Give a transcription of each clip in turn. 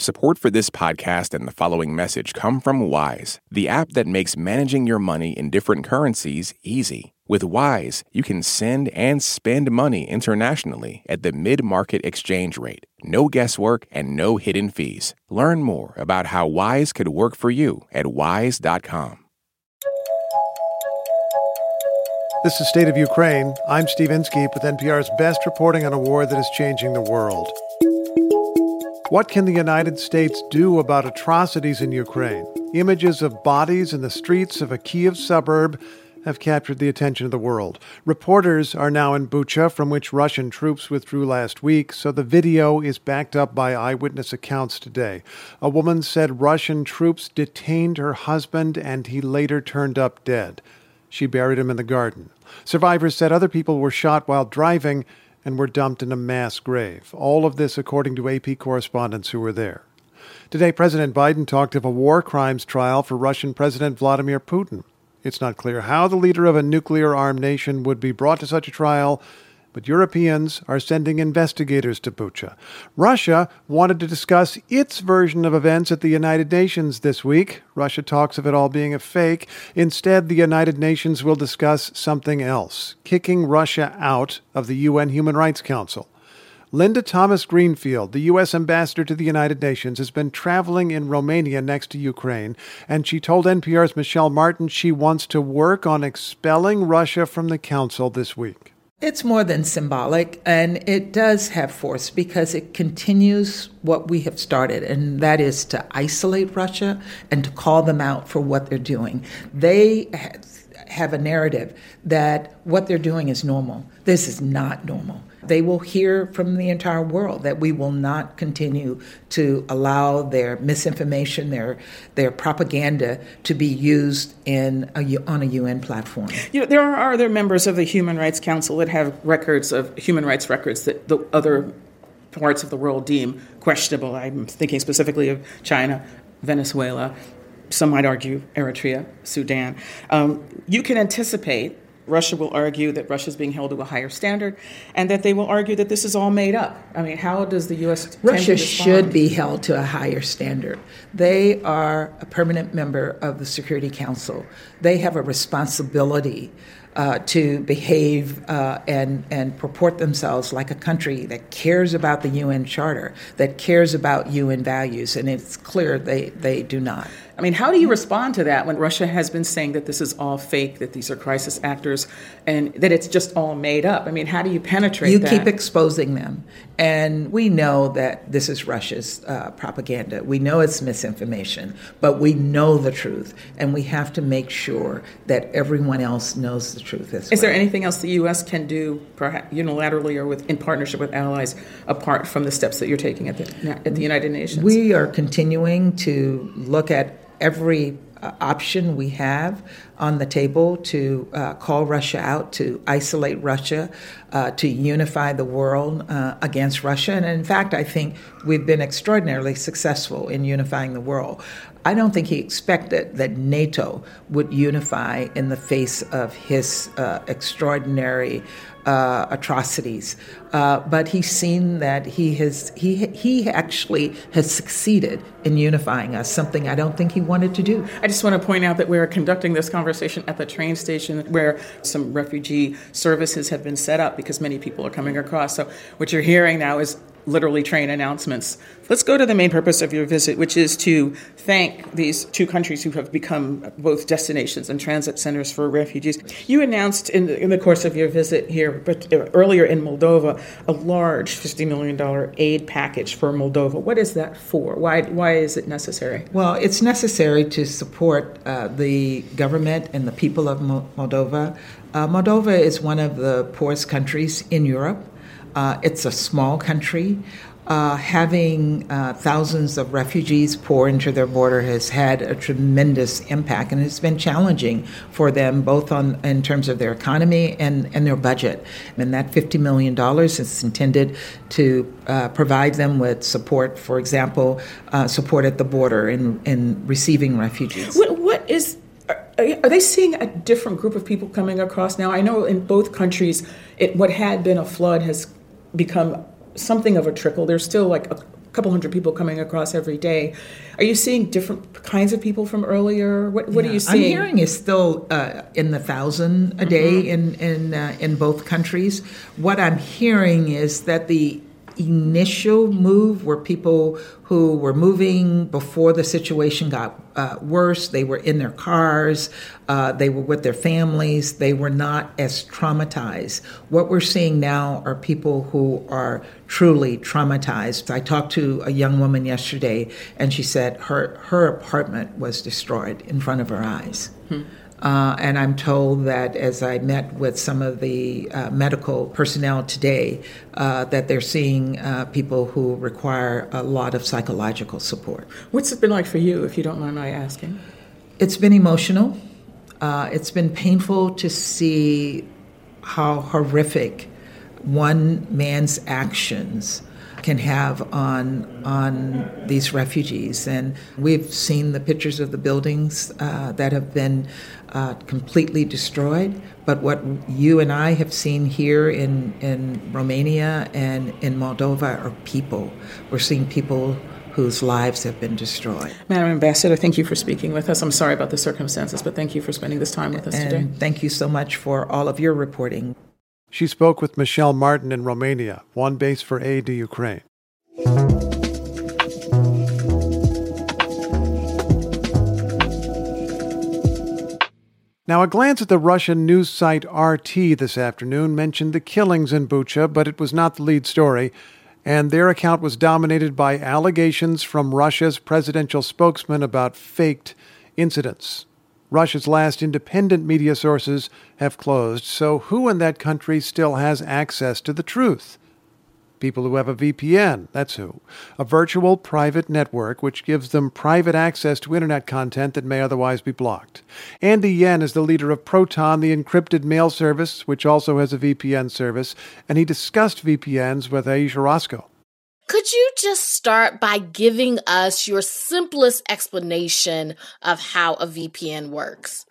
Support for this podcast and the following message come from Wise, the app that makes managing your money in different currencies easy. With Wise, you can send and spend money internationally at the mid market exchange rate. No guesswork and no hidden fees. Learn more about how Wise could work for you at wise.com. This is State of Ukraine. I'm Steve Inskeep with NPR's best reporting on a war that is changing the world. What can the United States do about atrocities in Ukraine? Images of bodies in the streets of a Kiev suburb have captured the attention of the world. Reporters are now in Bucha, from which Russian troops withdrew last week, so the video is backed up by eyewitness accounts today. A woman said Russian troops detained her husband and he later turned up dead. She buried him in the garden. Survivors said other people were shot while driving and were dumped in a mass grave. All of this according to AP correspondents who were there. Today, President Biden talked of a war crimes trial for Russian President Vladimir Putin. It's not clear how the leader of a nuclear armed nation would be brought to such a trial, but Europeans are sending investigators to Bucha. Russia wanted to discuss its version of events at the United Nations this week. Russia talks of it all being a fake. Instead, the United Nations will discuss something else kicking Russia out of the UN Human Rights Council. Linda Thomas Greenfield, the U.S. ambassador to the United Nations, has been traveling in Romania next to Ukraine, and she told NPR's Michel Martin she wants to work on expelling Russia from the Council this week. It's more than symbolic, and it does have force because it continues what we have started, and that is to isolate Russia and to call them out for what they're doing. They have a narrative that what they're doing is normal. This is not normal they will hear from the entire world that we will not continue to allow their misinformation, their their propaganda to be used in a, on a UN platform. You know, there are other members of the Human Rights Council that have records of human rights records that the other parts of the world deem questionable. I'm thinking specifically of China, Venezuela, some might argue Eritrea, Sudan. Um, you can anticipate Russia will argue that Russia is being held to a higher standard, and that they will argue that this is all made up. I mean, how does the U.S. Russia should be held to a higher standard. They are a permanent member of the Security Council. They have a responsibility uh, to behave uh, and and purport themselves like a country that cares about the UN Charter, that cares about UN values, and it's clear they they do not. I mean, how do you respond to that when Russia has been saying that this is all fake, that these are crisis actors, and that it's just all made up? I mean, how do you penetrate you that? keep exposing them. And we know that this is Russia's uh, propaganda. We know it's misinformation, but we know the truth. And we have to make sure that everyone else knows the truth as Is well. there anything else the U.S. can do, perhaps unilaterally or with, in partnership with allies, apart from the steps that you're taking at the, at the United Nations? We are continuing to look at every uh, option we have on the table to uh, call Russia out, to isolate Russia, uh, to unify the world uh, against Russia. And in fact, I think we've been extraordinarily successful in unifying the world. I don't think he expected that NATO would unify in the face of his uh, extraordinary uh, atrocities. Uh, but he's seen that he has he he actually has succeeded in unifying us, something I don't think he wanted to do. I just want to point out that we're conducting this conversation at the train station where some refugee services have been set up because many people are coming across. So what you're hearing now is literally train announcements. Let's go to the main purpose of your visit, which is to thank these two countries who have become both destinations and transit centers for refugees. You announced in the, in the course of your visit here, but earlier in Moldova, a large $50 million aid package for Moldova. What is that for? Why, why is it necessary? Well, it's necessary to support uh, the government and the people of Moldova. Uh, Moldova is one of the poorest countries in Europe. Uh, it's a small country. Uh, having uh, thousands of refugees pour into their border has had a tremendous impact, and it's been challenging for them both on in terms of their economy and, and their budget. And that $50 million is intended to uh, provide them with support, for example, uh, support at the border in, in receiving refugees. what, what is are they seeing a different group of people coming across now? I know in both countries, it, what had been a flood has become something of a trickle. There's still like a couple hundred people coming across every day. Are you seeing different kinds of people from earlier? What, what yeah. are you seeing? I'm hearing is still uh, in the thousand a day mm-hmm. in in uh, in both countries. What I'm hearing is that the initial move were people who were moving before the situation got uh, worse. They were in their cars, uh, they were with their families, they were not as traumatized. What we're seeing now are people who are truly traumatized. I talked to a young woman yesterday, and she said her, her apartment was destroyed in front of her eyes. Hmm. Uh, and I'm told that as I met with some of the uh, medical personnel today, uh, that they're seeing uh, people who require a lot of psychological support. What's it been like for you, if you don't mind my asking? It's been emotional. Uh, it's been painful to see how horrific one man's actions can have on on these refugees. And we've seen the pictures of the buildings uh, that have been uh, completely destroyed. But what you and I have seen here in, in Romania and in Moldova are people. We're seeing people whose lives have been destroyed. Madam Ambassador, thank you for speaking with us. I'm sorry about the circumstances, but thank you for spending this time with us and today. Thank you so much for all of your reporting. She spoke with Michel Martin in Romania, one base for aid to Ukraine. Now, a glance at the Russian news site RT this afternoon mentioned the killings in Bucha, but it was not the lead story, and their account was dominated by allegations from Russia's presidential spokesman about faked incidents. Russia's last independent media sources have closed, so who in that country still has access to the truth? People who have a VPN, that's who. A virtual private network which gives them private access to internet content that may otherwise be blocked. Andy Yen is the leader of Proton, the encrypted mail service, which also has a VPN service, and he discussed VPNs with Ayesha Rascoe. Could you just start by giving us your simplest explanation of how a VPN works?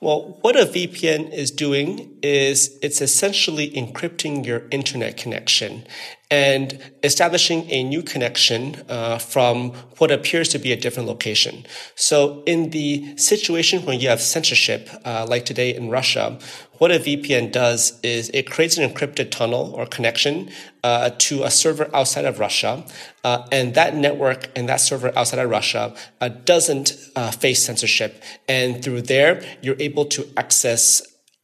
Well, what a VPN is doing is it's essentially encrypting your internet connection and establishing a new connection uh, from what appears to be a different location. So, in the situation when you have censorship, uh, like today in Russia, what a VPN does is it creates an encrypted tunnel or connection uh, to a server outside of Russia, uh, and that network and that server outside of Russia uh, doesn't uh, face censorship, and through there you're able to access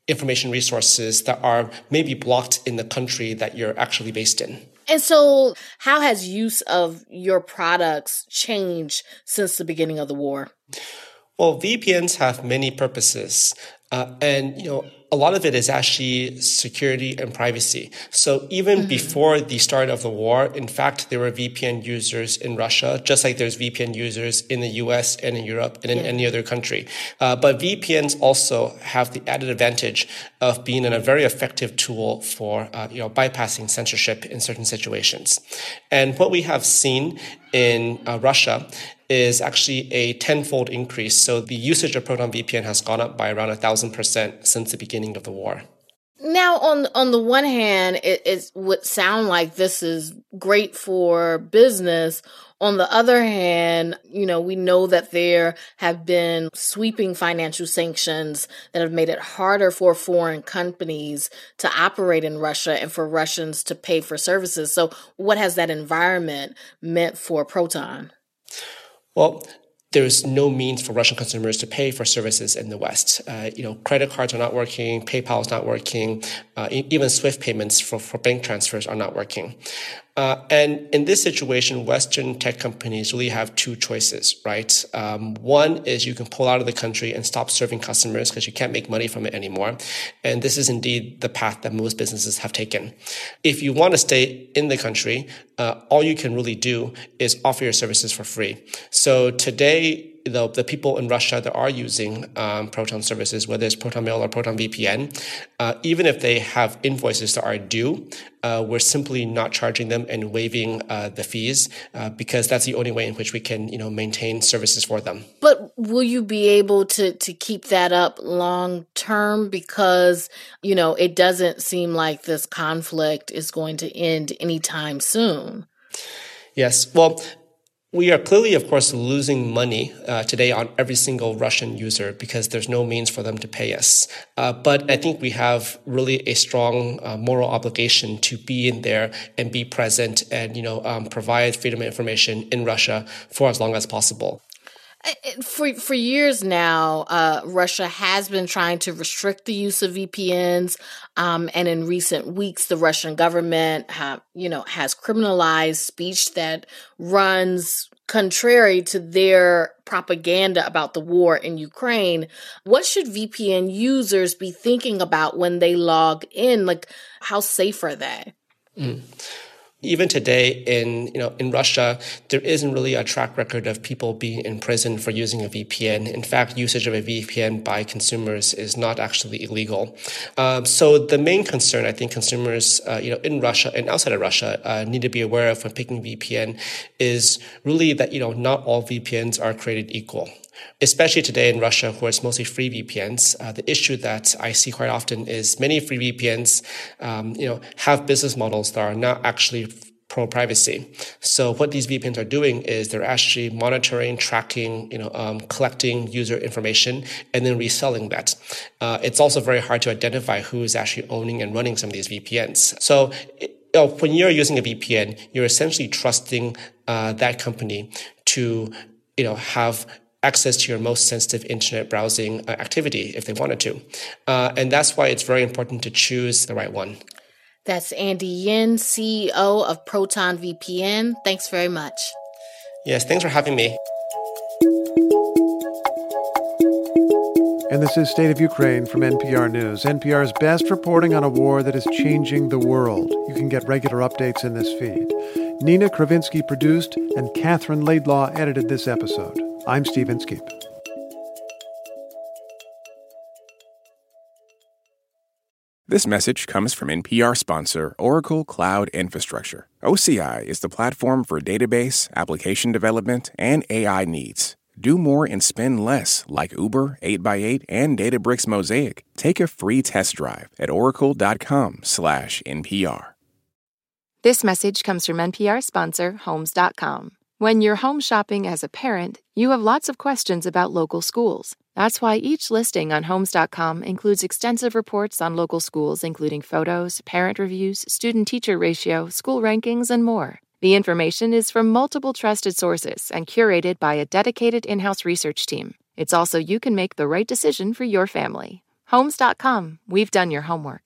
information resources that are maybe blocked in the country that you're actually based in. And so, how has use of your products changed since the beginning of the war? Well, VPNs have many purposes. Uh, and, you know, a lot of it is actually security and privacy. So even mm-hmm. before the start of the war, in fact, there were VPN users in Russia, just like there's VPN users in the US and in Europe and in yeah. any other country. Uh, but VPNs also have the added advantage of being a very effective tool for, uh, you know, bypassing censorship in certain situations. And what we have seen in uh, Russia is actually a tenfold increase. So the usage of Proton VPN has gone up by around a thousand percent since the beginning of the war. Now, on on the one hand, it, it would sound like this is great for business. On the other hand, you know, we know that there have been sweeping financial sanctions that have made it harder for foreign companies to operate in Russia and for Russians to pay for services. So, what has that environment meant for Proton? Well, there's no means for Russian consumers to pay for services in the West. Uh, you know, credit cards are not working, PayPal is not working, uh, even SWIFT payments for, for bank transfers are not working. Uh, and in this situation, Western tech companies really have two choices, right? Um, one is you can pull out of the country and stop serving customers because you can't make money from it anymore. And this is indeed the path that most businesses have taken. If you want to stay in the country, uh, all you can really do is offer your services for free. So today, the, the people in Russia that are using um, Proton services, whether it's Proton Mail or Proton VPN, uh, even if they have invoices that are due, uh, we're simply not charging them and waiving uh, the fees uh, because that's the only way in which we can, you know, maintain services for them. But will you be able to to keep that up long term? Because you know, it doesn't seem like this conflict is going to end anytime soon. Yes. Well, we are clearly, of course, losing money uh, today on every single Russian user because there's no means for them to pay us. Uh, but I think we have really a strong uh, moral obligation to be in there and be present and you know um, provide freedom of information in Russia for as long as possible. For for years now, uh, Russia has been trying to restrict the use of VPNs, um, and in recent weeks, the Russian government, have, you know, has criminalized speech that runs contrary to their propaganda about the war in Ukraine. What should VPN users be thinking about when they log in? Like, how safe are they? Mm even today in you know in Russia, there isn't really a track record of people being in prison for using a VPN. In fact, usage of a VPN by consumers is not actually illegal. Um, so the main concern I think consumers uh, you know in Russia and outside of Russia uh, need to be aware of when picking VPN is really that you know not all VPNs are created equal especially today in Russia, where it's mostly free VPNs. Uh, the issue that I see quite often is many free VPNs, um, you know, have business models that are not actually pro privacy. So what these VPNs are doing is they're actually monitoring, tracking, you know, um, collecting user information and then reselling that. Uh, it's also very hard to identify who is actually owning and running some of these VPNs. So know, when you're using a VPN, you're essentially trusting uh, that company to you know have access to your most sensitive internet browsing uh, activity if they wanted to. Uh, and that's why it's very important to choose the right one. That's Andy Yen, CEO of Proton VPN. Thanks very much. Yes, thanks for having me. And this is State of Ukraine from NPR News, NPR's best reporting on a war that is changing the world. You can get regular updates in this feed. Nina Kravinsky produced, and Catherine Laidlaw edited this episode. I'm Steve Inskeep. This message comes from NPR sponsor Oracle Cloud Infrastructure. OCI is the platform for database, application development, and AI needs. Do more and spend less, like Uber, 8x8, and Databricks Mosaic. Take a free test drive at oracle.com/npr. This message comes from NPR sponsor Homes.com. When you're home shopping as a parent, you have lots of questions about local schools. That's why each listing on Homes.com includes extensive reports on local schools, including photos, parent reviews, student teacher ratio, school rankings, and more. The information is from multiple trusted sources and curated by a dedicated in house research team. It's also you can make the right decision for your family. Homes.com, we've done your homework.